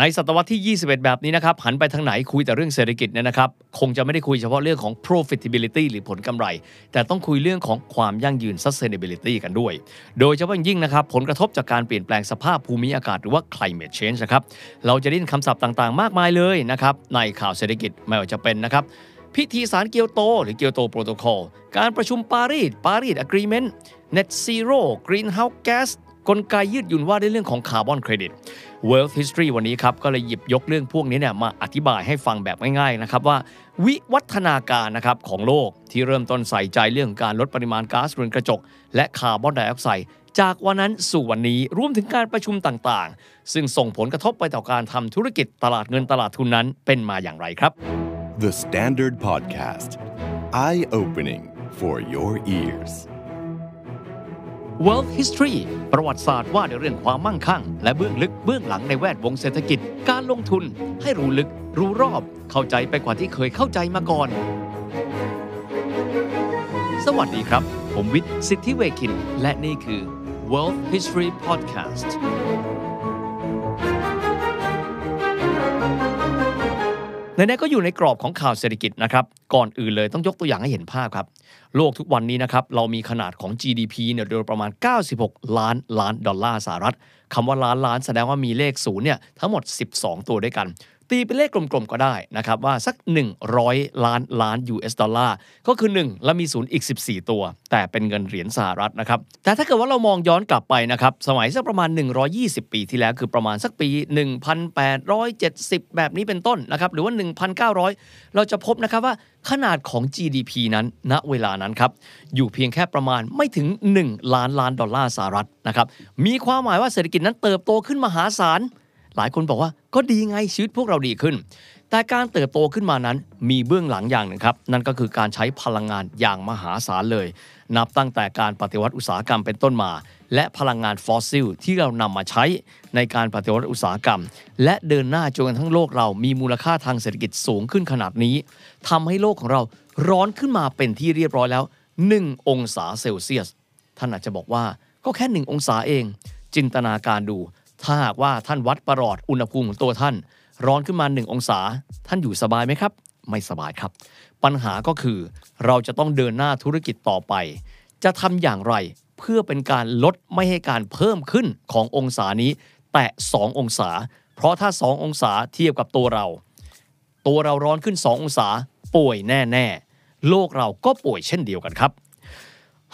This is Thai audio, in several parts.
ในศตวรรษที่ 21 แบบนี้นะครับ หันไปทางไหนคุยแต่เรื่องเศรษฐกิจเนี่ยนะครับ คงจะไม่ได้คุยเฉพาะเรื่องของ profitability หรือผลกำไร แต่ต้องคุยเรื่องของความยั่งยืน sustainability กันด้วย โดยเฉพาะยิ่งนะครับ ผลกระทบจากการเปลี่ยนแปลงสภาพภูมิอากาศหรือว่า climate change นะครับ เราจะได้ยินคำศัพท์ต่างๆ มากมายเลยนะครับ ในข่าวเศรษฐกิจไม่ว่าจะเป็นนะครับพิธีสารเกียวโต หรือเกียวโตโปรโตคอล การประชุมปารีสปารีสอะกรีเมนต์ net zero greenhouse gas กลไกยืดหยุ่นว่าด้วยเรื่องของคาร์บอนเครดิต World History วันนี้ครับ ก็เลยหยิบยกเรื่องพวกนี้เนี่ยมาอธิบายให้ฟังแบบง่ายๆนะครับว่าวิวัฒนาการนะครับของโลกที่เริ่มต้นใส่ใจเรื่องการลดปริมาณก๊าซเรือนกระจก และคาร์บอนไดออกไซด์จากวันนั้นสู่วันนี้รวมถึงการประชุมต่างๆ ซึ่งส่งผลกระทบไปต่อการทำธุรกิจตลาดเงินตลาดทุนนั้นเป็นมาอย่างไรครับ The Standard Podcast Eye Opening for Your Ears World History ประวัติศาสตร์ว่าด้วยเรื่องความมั่งคั่ง และเบื้องลึกเบื้องหลังในแวดวงเศรษฐกิจ การลงทุน ให้รู้ลึก รู้รอบ เข้าใจไปกว่าที่เคยเข้าใจมาก่อน สวัสดีครับ ผมวิทย์ สิทธิเวคิน และนี่คือ World History Podcast ในนี้ก็อยู่ในกรอบของข่าวเศรษฐกิจนะครับ ก่อนอื่นเลยต้องยกตัวอย่างให้เห็นภาพครับ โลกทุกวันนี้นะครับ เรามีขนาดของ GDP เนี่ยโดยประมาณ 96 ล้านล้านดอลลาร์สหรัฐคำว่าล้านล้านแสดงว่ามีเลขศูนย์เนี่ยทั้งหมด 12 ตัวด้วยกัน ตีเป็นเลขกลมๆก็ได้นะครับว่าสัก 100 ล้านล้าน US ดอลลาร์ก็คือ 1 แล้วมีศูนย์อีก 14 ตัว แต่เป็นเงินเหรียญสหรัฐนะครับ แต่ถ้าเกิดว่าเรามองย้อนกลับไปนะครับ สมัยสักประมาณ 120 ปีที่แล้ว คือประมาณสักปี 1870 แบบนี้เป็นต้นนะครับ หรือว่า 1,900 เราจะพบนะครับว่าขนาดของ GDP นั้นณเวลานั้นครับ อยู่เพียงแค่ประมาณไม่ถึง 1 ล้านล้านดอลลาร์สหรัฐนะครับมีความหมายว่าเศรษฐกิจนั้นเติบโตขึ้นมหาศาล หลายคนบอกว่าก็ดีไงชีวิตพวกเราดีขึ้น แต่การเติบโตขึ้นมานั้นมีเบื้องหลังอย่างหนึ่งครับ นั่นก็คือการใช้พลังงานอย่างมหาศาลเลย นับตั้งแต่การปฏิวัติอุตสาหกรรมเป็นต้นมา และพลังงานฟอสซิลที่เรานำมาใช้ในการปฏิวัติอุตสาหกรรม และเดินหน้าจนกระทั่งโลกเรามีมูลค่าทางเศรษฐกิจสูงขึ้นขนาดนี้ทำให้โลกของเราร้อนขึ้นมาเป็นที่เรียบร้อยแล้ว 1 องศาเซลเซียส ท่านอาจจะบอกว่าก็แค่ 1 องศาเอง จินตนาการดู ถ้าหากว่าท่านวัดประหลอดอุณหภูมิของตัวท่าน ร้อนขึ้นมา 1 องศา ท่านอยู่สบายไหมครับ ไม่สบายครับ ปัญหาก็คือเราจะต้องเดินหน้าธุรกิจต่อไป จะทำอย่างไรเพื่อเป็นการลดไม่ให้การเพิ่มขึ้นขององศานี้ แตะ2องศา เพราะถ้า 2 องศาเทียบกับตัวเรา ตัวเราร้อนขึ้น 2 องศา ป่วยแน่ ๆ โลกเราก็ป่วยเช่นเดียวกันครับ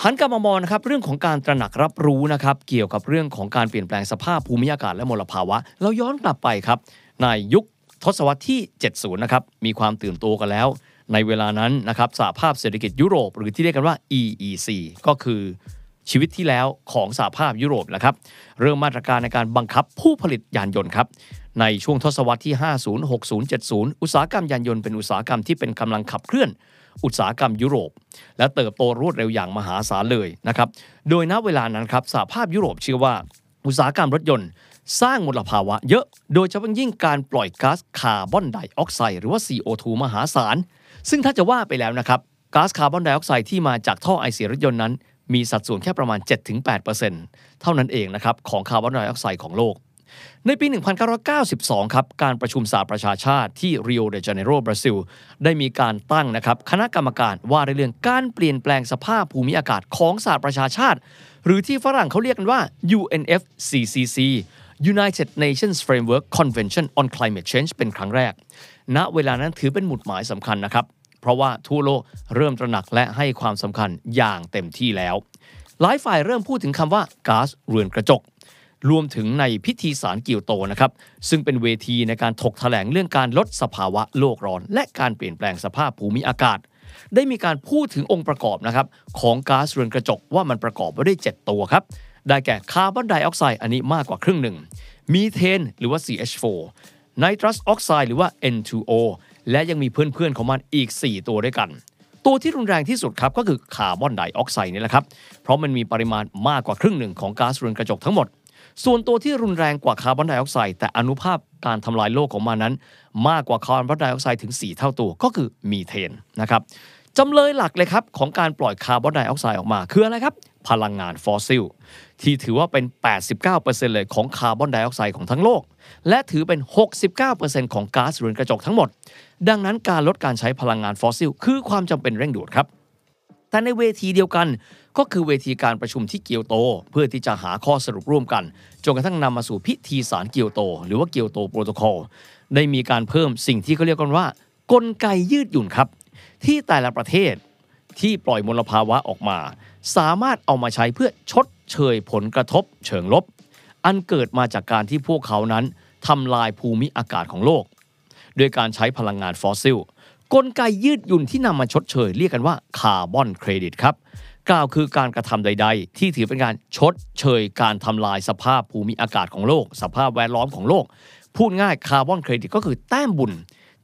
หันกลับมามองนะครับเรื่องของการตระหนักรับรู้นะครับเกี่ยวกับเรื่องของการเปลี่ยนแปลงสภาพภูมิอากาศและมลภาวะ เราย้อนกลับไปครับในยุคทศวรรษที่ 70 นะครับ มีความตื่นตัวกันแล้ว ในเวลานั้นนะครับสหภาพเศรษฐกิจยุโรป หรือที่เรียกกันว่า EEC ก็คือชีวิตที่แล้วของสหภาพยุโรปนะครับ เริ่มมาตรการในการบังคับผู้ผลิตยานยนต์ครับ ในช่วงทศวรรษที่ 50 60 70 อุตสาหกรรมยานยนต์เป็นอุตสาหกรรมที่เป็นกำลังขับเคลื่อน อุตสาหกรรมยุโรป และเติบโตรวดเร็วอย่างมหาศาลเลยนะครับ โดยณเวลานั้นครับสหภาพยุโรปเชื่อว่าอุตสาหกรรมรถยนต์ สร้างมลภาวะเยอะ โดยเฉพาะยิ่งการปล่อยก๊าซคาร์บอนไดออกไซด์หรือว่า CO2 มหาศาล ซึ่งถ้าจะว่าไปแล้วนะครับก๊าซคาร์บอนไดออกไซด์ที่มาจากท่อไอเสียรถยนต์นั้น มีสัดส่วนแค่ประมาณ 7-8%เท่านั้นเองนะครับของคาร์บอนไดออกไซด์ของโลก ในปี 1992 ครับ การประชุมสหประชาชาติที่ริโอเดจาเนโรบราซิล ได้มีการตั้งนะครับคณะกรรมการว่าในเรื่องการเปลี่ยนแปลงสภาพภูมิอากาศของสหประชาชาติ หรือที่ฝรั่งเขาเรียกกันว่า UNFCCC United Nations Framework Convention on Climate Change เป็นครั้งแรก ณ เวลานั้นถือเป็นหมุดหมายสำคัญนะครับ เพราะว่าทั่วโลกเริ่มตระหนักและให้ความสำคัญอย่างเต็มที่แล้ว หลายฝ่ายเริ่มพูดถึงคำว่าก๊าซเรือนกระจก รวมถึงในพิธีสารเกียวโตนะครับ ซึ่งเป็นเวทีในการถกแถลงเรื่องการลดสภาวะโลกร้อน และการเปลี่ยนแปลงสภาพภูมิอากาศ ได้มีการพูดถึงองค์ประกอบนะครับของก๊าซเรือนกระจกว่ามันประกอบไปด้วย 7 ตัวครับ ได้แก่คาร์บอนไดออกไซด์อันนี้มากกว่าครึ่งหนึ่ง มีเทน หรือว่า CH4 ไนตรัสออกไซด์หรือว่า N2O และยังมีเพื่อนๆของมันอีก 4 ตัวด้วยกันตัวที่รุนแรงที่สุดครับก็คือคาร์บอนไดออกไซด์นี่แหละครับ เพราะมันมีปริมาณมากกว่าครึ่งหนึ่งของก๊าซเรือนกระจกทั้งหมด ส่วนตัวที่รุนแรงกว่าคาร์บอนไดออกไซด์แต่อานุภาพการทำลายโลกของมันนั้น มากกว่าคาร์บอนไดออกไซด์ถึง 4 เท่าตัวก็คือมีเทนนะครับจำเลยหลักเลยครับของการปล่อยคาร์บอนไดออกไซด์ออกมาคืออะไรครับ พลังงานฟอสซิล ที่ถือว่าเป็น 89%เลยของคาร์บอนไดออกไซด์ของทั้งโลก และถือเป็น 69%ของก๊าซเรือนกระจกทั้งหมด ดังนั้นการลดการใช้พลังงานฟอสซิล คือความจำเป็นเร่งด่วนครับแต่ในเวทีเดียวกัน ก็คือเวทีการประชุมที่เกียวโต เพื่อที่จะหาข้อสรุปร่วมกันจนกระทั่งนำมาสู่พิธีสารเกียวโต หรือว่า Kyoto Protocol ได้มีการเพิ่มสิ่งที่เขาเรียกกันว่า กลไกยืดหยุ่นครับ ที่แต่ละประเทศที่ปล่อยมลภาวะออกมา สามารถเอามาใช้เพื่อชดเชยผลกระทบ เชิงลบ อันเกิดมาจากการที่พวกเขานั้นทำลายภูมิอากาศของโลก โดยการใช้พลังงานฟอสซิล กลไกยืดหยุ่นที่นำมาชดเชย เรียกกันว่าคาร์บอนเครดิตครับ กล่าวคือการกระทำใด ๆ ที่ถือเป็นการชดเชยการทำลายสภาพภูมิอากาศของโลก สภาพแวดล้อมของโลก พูดง่ายคาร์บอนเครดิตก็คือแต้มบุญ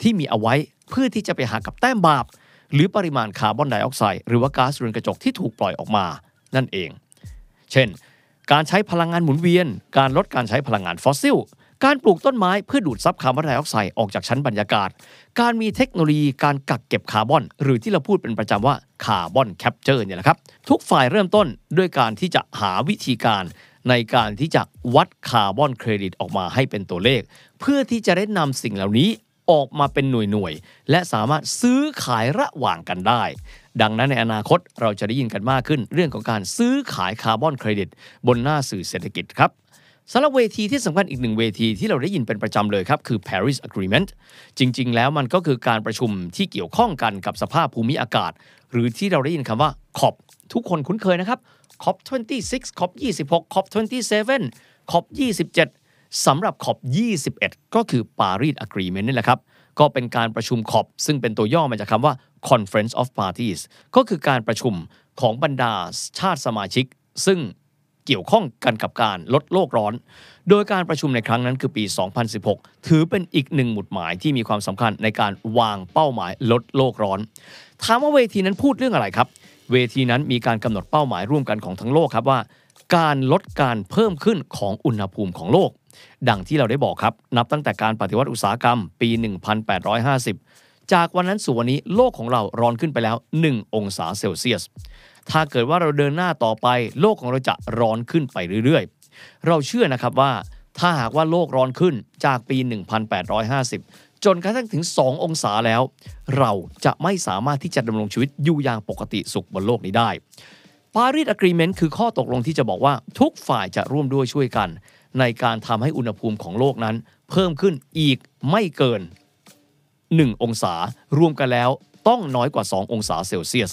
ที่มีเอาไว้เพื่อที่จะไปหักกับแต้มบาป หรือปริมาณคาร์บอนไดออกไซด์หรือว่าก๊าซเรือนกระจกที่ถูกปล่อยออกมา นั่นเอง เช่น การใช้พลังงานหมุนเวียน การลดการใช้พลังงานฟอสซิล การปลูกต้นไม้เพื่อดูดซับคาร์บอนไดออกไซด์ออกจากชั้นบรรยากาศ การมีเทคโนโลยีการกักเก็บคาร์บอน หรือที่เราพูดเป็นประจำว่าcarbon capture เนี่ยแหละครับ ทุกฝ่ายเริ่มต้นด้วยการที่จะหาวิธีการในการที่จะวัดคาร์บอนเครดิตออกมาให้เป็นตัวเลข เพื่อที่จะได้นำสิ่งเหล่านี้ออกมาเป็นหน่วยๆ และสามารถซื้อขายระหว่างกันได้ ดังนั้นในอนาคตเราจะได้ยินกันมากขึ้น เรื่องของการซื้อขายคาร์บอนเครดิต บนหน้าสื่อเศรษฐกิจครับ สำหรับเวทีที่สำคัญอีกหนึ่งเวทีที่เราได้ยินเป็นประจำเลยครับคือ Paris Agreement จริง ๆ แล้วมันก็คือการประชุมที่เกี่ยวข้องกันกับสภาพภูมิอากาศ หรือที่เราได้ยินคำว่า COP ทุกคนคุ้นเคยนะครับ COP 26 COP 26 COP 27 COP 27สำหรับ COP 21 ก็คือ Paris Agreement นี่แหละครับ ก็เป็นการประชุม COP ซึ่งเป็นตัวย่อมาจากคำว่า Conference of Parties ก็คือการประชุมของบรรดาชาติสมาชิก ซึ่ง เกี่ยวข้องกันกับการลดโลกร้อน โดยการประชุมในครั้งนั้นคือปี 2016 ถือเป็นอีกหนึ่งหมุดหมายที่มีความสำคัญในการวางเป้าหมายลดโลกร้อน ถามว่าเวทีนั้นพูดเรื่องอะไรครับ เวทีนั้นมีการกำหนดเป้าหมายร่วมกันของทั้งโลกครับว่า การลดการเพิ่มขึ้นของอุณหภูมิของโลก ดังที่เราได้บอกครับ นับตั้งแต่การปฏิวัติอุตสาหกรรม ปี 1850จากวันนั้นสู่วันนี้โลกของเราร้อนขึ้นไปแล้ว 1 องศาเซลเซียส ถ้าเกิดว่าเราเดินหน้าต่อไป โลกของเราจะร้อนขึ้นไปเรื่อยๆ เราเชื่อนะครับว่าถ้าหากว่าโลกร้อนขึ้นจากปี 1850 จนกระทั่งถึง 2 องศาแล้ว เราจะไม่สามารถที่จะดำรงชีวิตอยู่อย่างปกติสุขบนโลกนี้ได้ปารีสอะกรีเมนต์คือข้อตกลงที่จะบอกว่าทุกฝ่ายจะร่วมด้วยช่วยกัน ในการทำให้อุณหภูมิของโลกนั้น เพิ่มขึ้นอีกไม่เกิน 1 องศารวมกันแล้วต้องน้อยกว่า 2 องศาเซลเซียส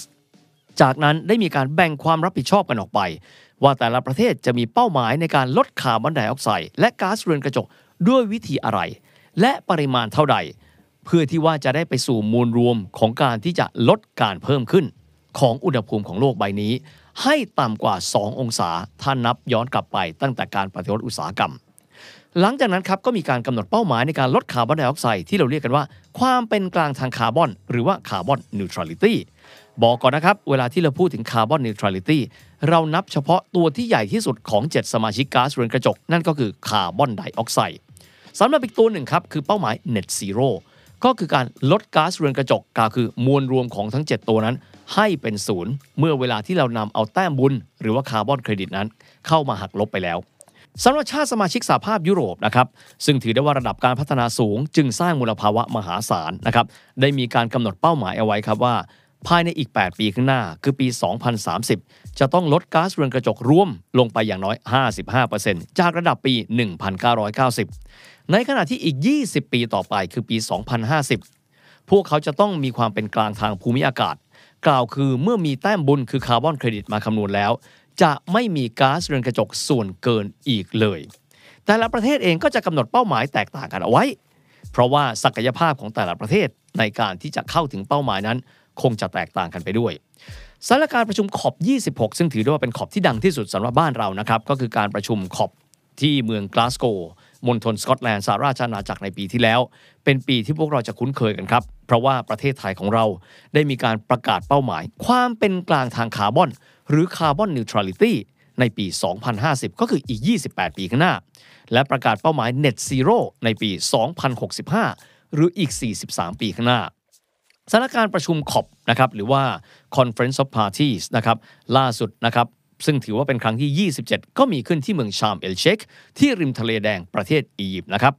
จากนั้นได้มีการแบ่งความรับผิดชอบกันออกไป ว่าแต่ละประเทศจะมีเป้าหมายในการลดคาร์บอนไดออกไซด์และก๊าซเรือนกระจกด้วยวิธีอะไร และปริมาณเท่าใด เพื่อที่ว่าจะได้ไปสู่มูลรวมของการที่จะลดการเพิ่มขึ้น ของอุณหภูมิของโลกใบนี้ ให้ต่ำกว่า 2 องศาถ้านับย้อนกลับไปตั้งแต่การปฏิวัติอุตสาหกรรมหลังจากนั้นครับก็มีการกำหนดเป้าหมายในการลดคาร์บอนไดออกไซด์ที่เราเรียกกันว่า ความเป็นกลางทางคาร์บอน หรือว่า carbon neutrality บอกก่อนนะครับ เวลาที่เราพูดถึง carbon neutrality เรานับเฉพาะตัวที่ใหญ่ที่สุดของ 7 สมาชิกก๊าซเรือนกระจก นั่นก็คือคาร์บอนไดออกไซด์สำหรับอีกตัวหนึ่งครับ คือเป้าหมาย Net Zero ก็คือการลดก๊าซเรือนกระจกก็คือมวลรวมของทั้ง 7 ตัวนั้น ให้เป็นศูนย์เมื่อเวลาที่เรานำเอาแต้มบุญ หรือว่าคาร์บอนเครดิตนั้น เข้ามาหักลบไปแล้วสำหรับชาติสมาชิกสหภาพยุโรปนะครับซึ่งถือได้ว่าระดับการพัฒนาสูง จึงสร้างมลภาวะมหาศาลนะครับได้มีการกำหนดเป้าหมายเอาไว้ครับว่า ภายในอีก 8 ปีข้างหน้า คือปี 2030 จะต้องลดก๊าซเรือนกระจกรวมลงไปอย่างน้อย 55%จากระดับปี 1990 ในขณะที่อีก 20 ปีต่อไปคือปี 2050 พวกเขาจะต้องมีความเป็นกลางทางภูมิอากาศ กล่าวคือเมื่อมีแต้มบุญคือคาร์บอนเครดิตมาคำนวณแล้ว จะไม่มีก๊าซเรือนกระจกส่วนเกินอีกเลย แต่ละประเทศเองก็จะกำหนดเป้าหมายแตกต่างกันเอาไว้ เพราะว่าศักยภาพของแต่ละประเทศในการที่จะเข้าถึงเป้าหมายนั้น คงจะแตกต่างกันไปด้วยสานการประชุมขอบ 26 ซึ่งถือได้ว่าเป็นขอบที่ดังที่สุดสำหรับบ้านเรานะครับ ก็คือการประชุมขอบที่เมืองกลาสโกว์มณฑลสกอตแลนด์สหราชอาณาจักรในปีที่แล้ว เป็นปีที่พวกเราจะคุ้นเคยกันครับ เพราะว่าประเทศไทยของเราได้มีการประกาศเป้าหมาย ความเป็นกลางทางคาร์บอน หรือ carbon neutrality ในปี 2050 ก็คืออีก 28 ปีข้างหน้า และประกาศเป้าหมาย Net Zero ในปี 2065 หรืออีก 43 ปีข้างหน้า สถานการณ์ประชุม COP นะครับหรือว่า Conference of Parties นะครับล่าสุดนะครับซึ่งถือว่าเป็นครั้งที่ 27 ก็มีขึ้นที่เมืองชาร์มเอลชีคที่ริมทะเลแดงประเทศอียิปต์นะครับ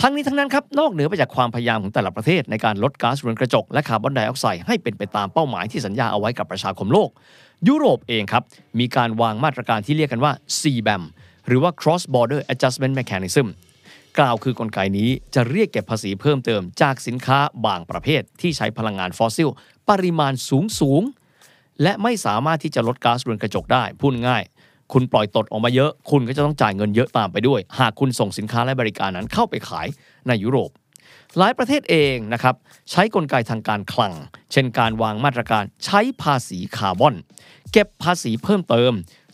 ทั้งนี้ทั้งนั้นครับนอกเหนือไปจากความพยายามของแต่ละประเทศในการลดก๊าซเรือนกระจกและคาร์บอนไดออกไซด์ให้เป็นไปตามเป้าหมายที่สัญญาเอาไว้กับประชาคมโลก ยุโรปเองครับ มีการวางมาตรการที่เรียกกันว่า CBAM หรือว่า Cross Border Adjustment Mechanism กล่าวคือกลไกนี้จะเรียกเก็บภาษีเพิ่มเติมจากสินค้าบางประเภทที่ใช้พลังงานฟอสซิล ปริมาณสูงสูง และไม่สามารถที่จะลดก๊าซเรือนกระจกได้ พูดง่าย คุณปล่อยตดออกมาเยอะ คุณก็จะต้องจ่ายเงินเยอะตามไปด้วย หากคุณส่งสินค้าและบริการนั้นเข้าไปขายในยุโรป หลายประเทศเองนะครับใช้กลไกทางการคลัง เช่นการวางมาตรการใช้ภาษีคาร์บอน เก็บภาษีเพิ่มเติม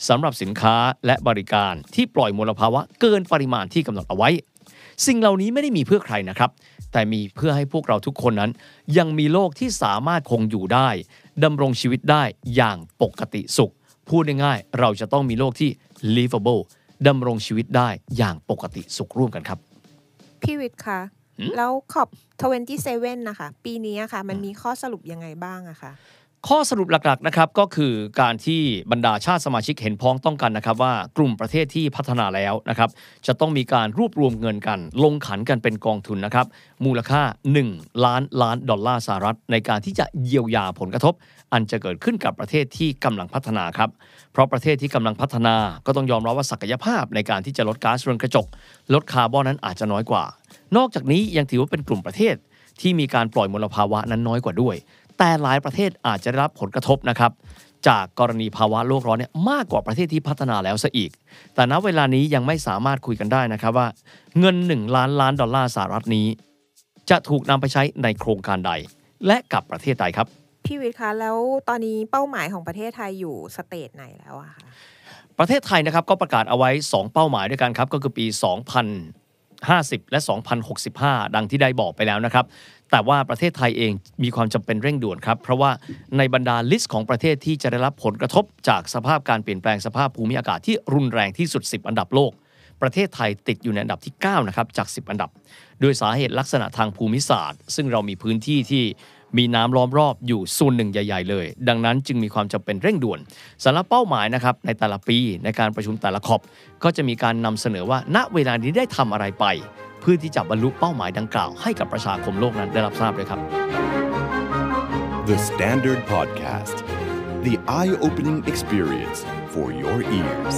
สำหรับสินค้าและบริการที่ปล่อยมลภาวะเกินปริมาณที่กำหนดเอาไว้ สิ่งเหล่านี้ไม่ได้มีเพื่อใครนะครับ แต่มีเพื่อให้พวกเราทุกคนนั้น ยังมีโลกที่สามารถคงอยู่ได้ดำรงชีวิตได้อย่างปกติสุข พูดง่ายๆเราจะต้องมีโลกที่ livable ดำรงชีวิตได้อย่างปกติสุขร่วมกันครับ พี่วิทย์คะแล้วขอบ 27 นะคะ ปีนี้อะค่ะ มันมีข้อสรุปยังไงบ้างอะคะ ข้อสรุปหลักๆนะครับก็คือการที่บรรดาชาติสมาชิกเห็นพ้องต้องกันนะครับว่ากลุ่มประเทศที่พัฒนาแล้วนะครับจะต้องมีการรวบรวมเงินกัน ลงขันกันเป็นกองทุนนะครับมูลค่า 1 ล้านล้านดอลลาร์สหรัฐ ในการที่จะเยียวยาผลกระทบ อันจะเกิดขึ้นกับประเทศที่กำลังพัฒนาครับเพราะประเทศที่กำลังพัฒนาก็ต้องยอมรับว่าศักยภาพในการที่จะลดก๊าซเรือนกระจก ลดคาร์บอนนั้นอาจจะน้อยกว่า นอกจากนี้ยังถือว่าเป็นกลุ่มประเทศที่มีการปล่อยมลภาวะนั้นน้อยกว่าด้วย แต่หลายประเทศอาจจะได้รับผลกระทบนะครับจากกรณีภาวะโลกร้อนเนี่ยมากกว่าประเทศที่พัฒนาแล้วซะอีก แต่ณเวลานี้ยังไม่สามารถคุยกันได้นะครับว่า เงิน 1 ล้านล้านดอลลาร์สหรัฐนี้ จะถูกนำไปใช้ในโครงการใด และกับประเทศใดครับพี่วิทย์คะแล้วตอนนี้เป้าหมายของประเทศไทยอยู่ stage ไหนแล้วอะคะประเทศไทยนะครับก็ประกาศเอาไว้ 2 เป้าหมายด้วยกันครับก็คือปี 2050 และ 2065 ดังที่ได้บอกไปแล้วนะครับ แต่ว่าประเทศไทยเองมีความจำเป็นเร่งด่วนครับ เพราะว่าในบรรดา list ของประเทศที่จะได้รับผลกระทบจากสภาพการเปลี่ยนแปลงสภาพภูมิอากาศที่รุนแรงที่สุด 10 อันดับโลก ประเทศไทยติดอยู่ในอันดับที่9นะครับจาก 10 อันดับ โดยสาเหตุลักษณะทางภูมิศาสตร์ ซึ่งเรามีพื้นที่ที่ มีน้ำล้อมรอบอยู่ส่วนหนึ่งใหญ่ ๆ เลย ดังนั้นจึงมีความจำเป็นเร่งด่วนสำหรับเป้าหมายนะครับในแต่ละปีในการประชุมแต่ละขอบก็จะมีการนำเสนอว่าณเวลานี้ได้ทำอะไรไป เพื่อที่จะบรรลุเป้าหมายดังกล่าวให้กับประชาคมโลกนั้นได้รับทราบด้วยครับ The Standard Podcast, the eye opening experience for your ears.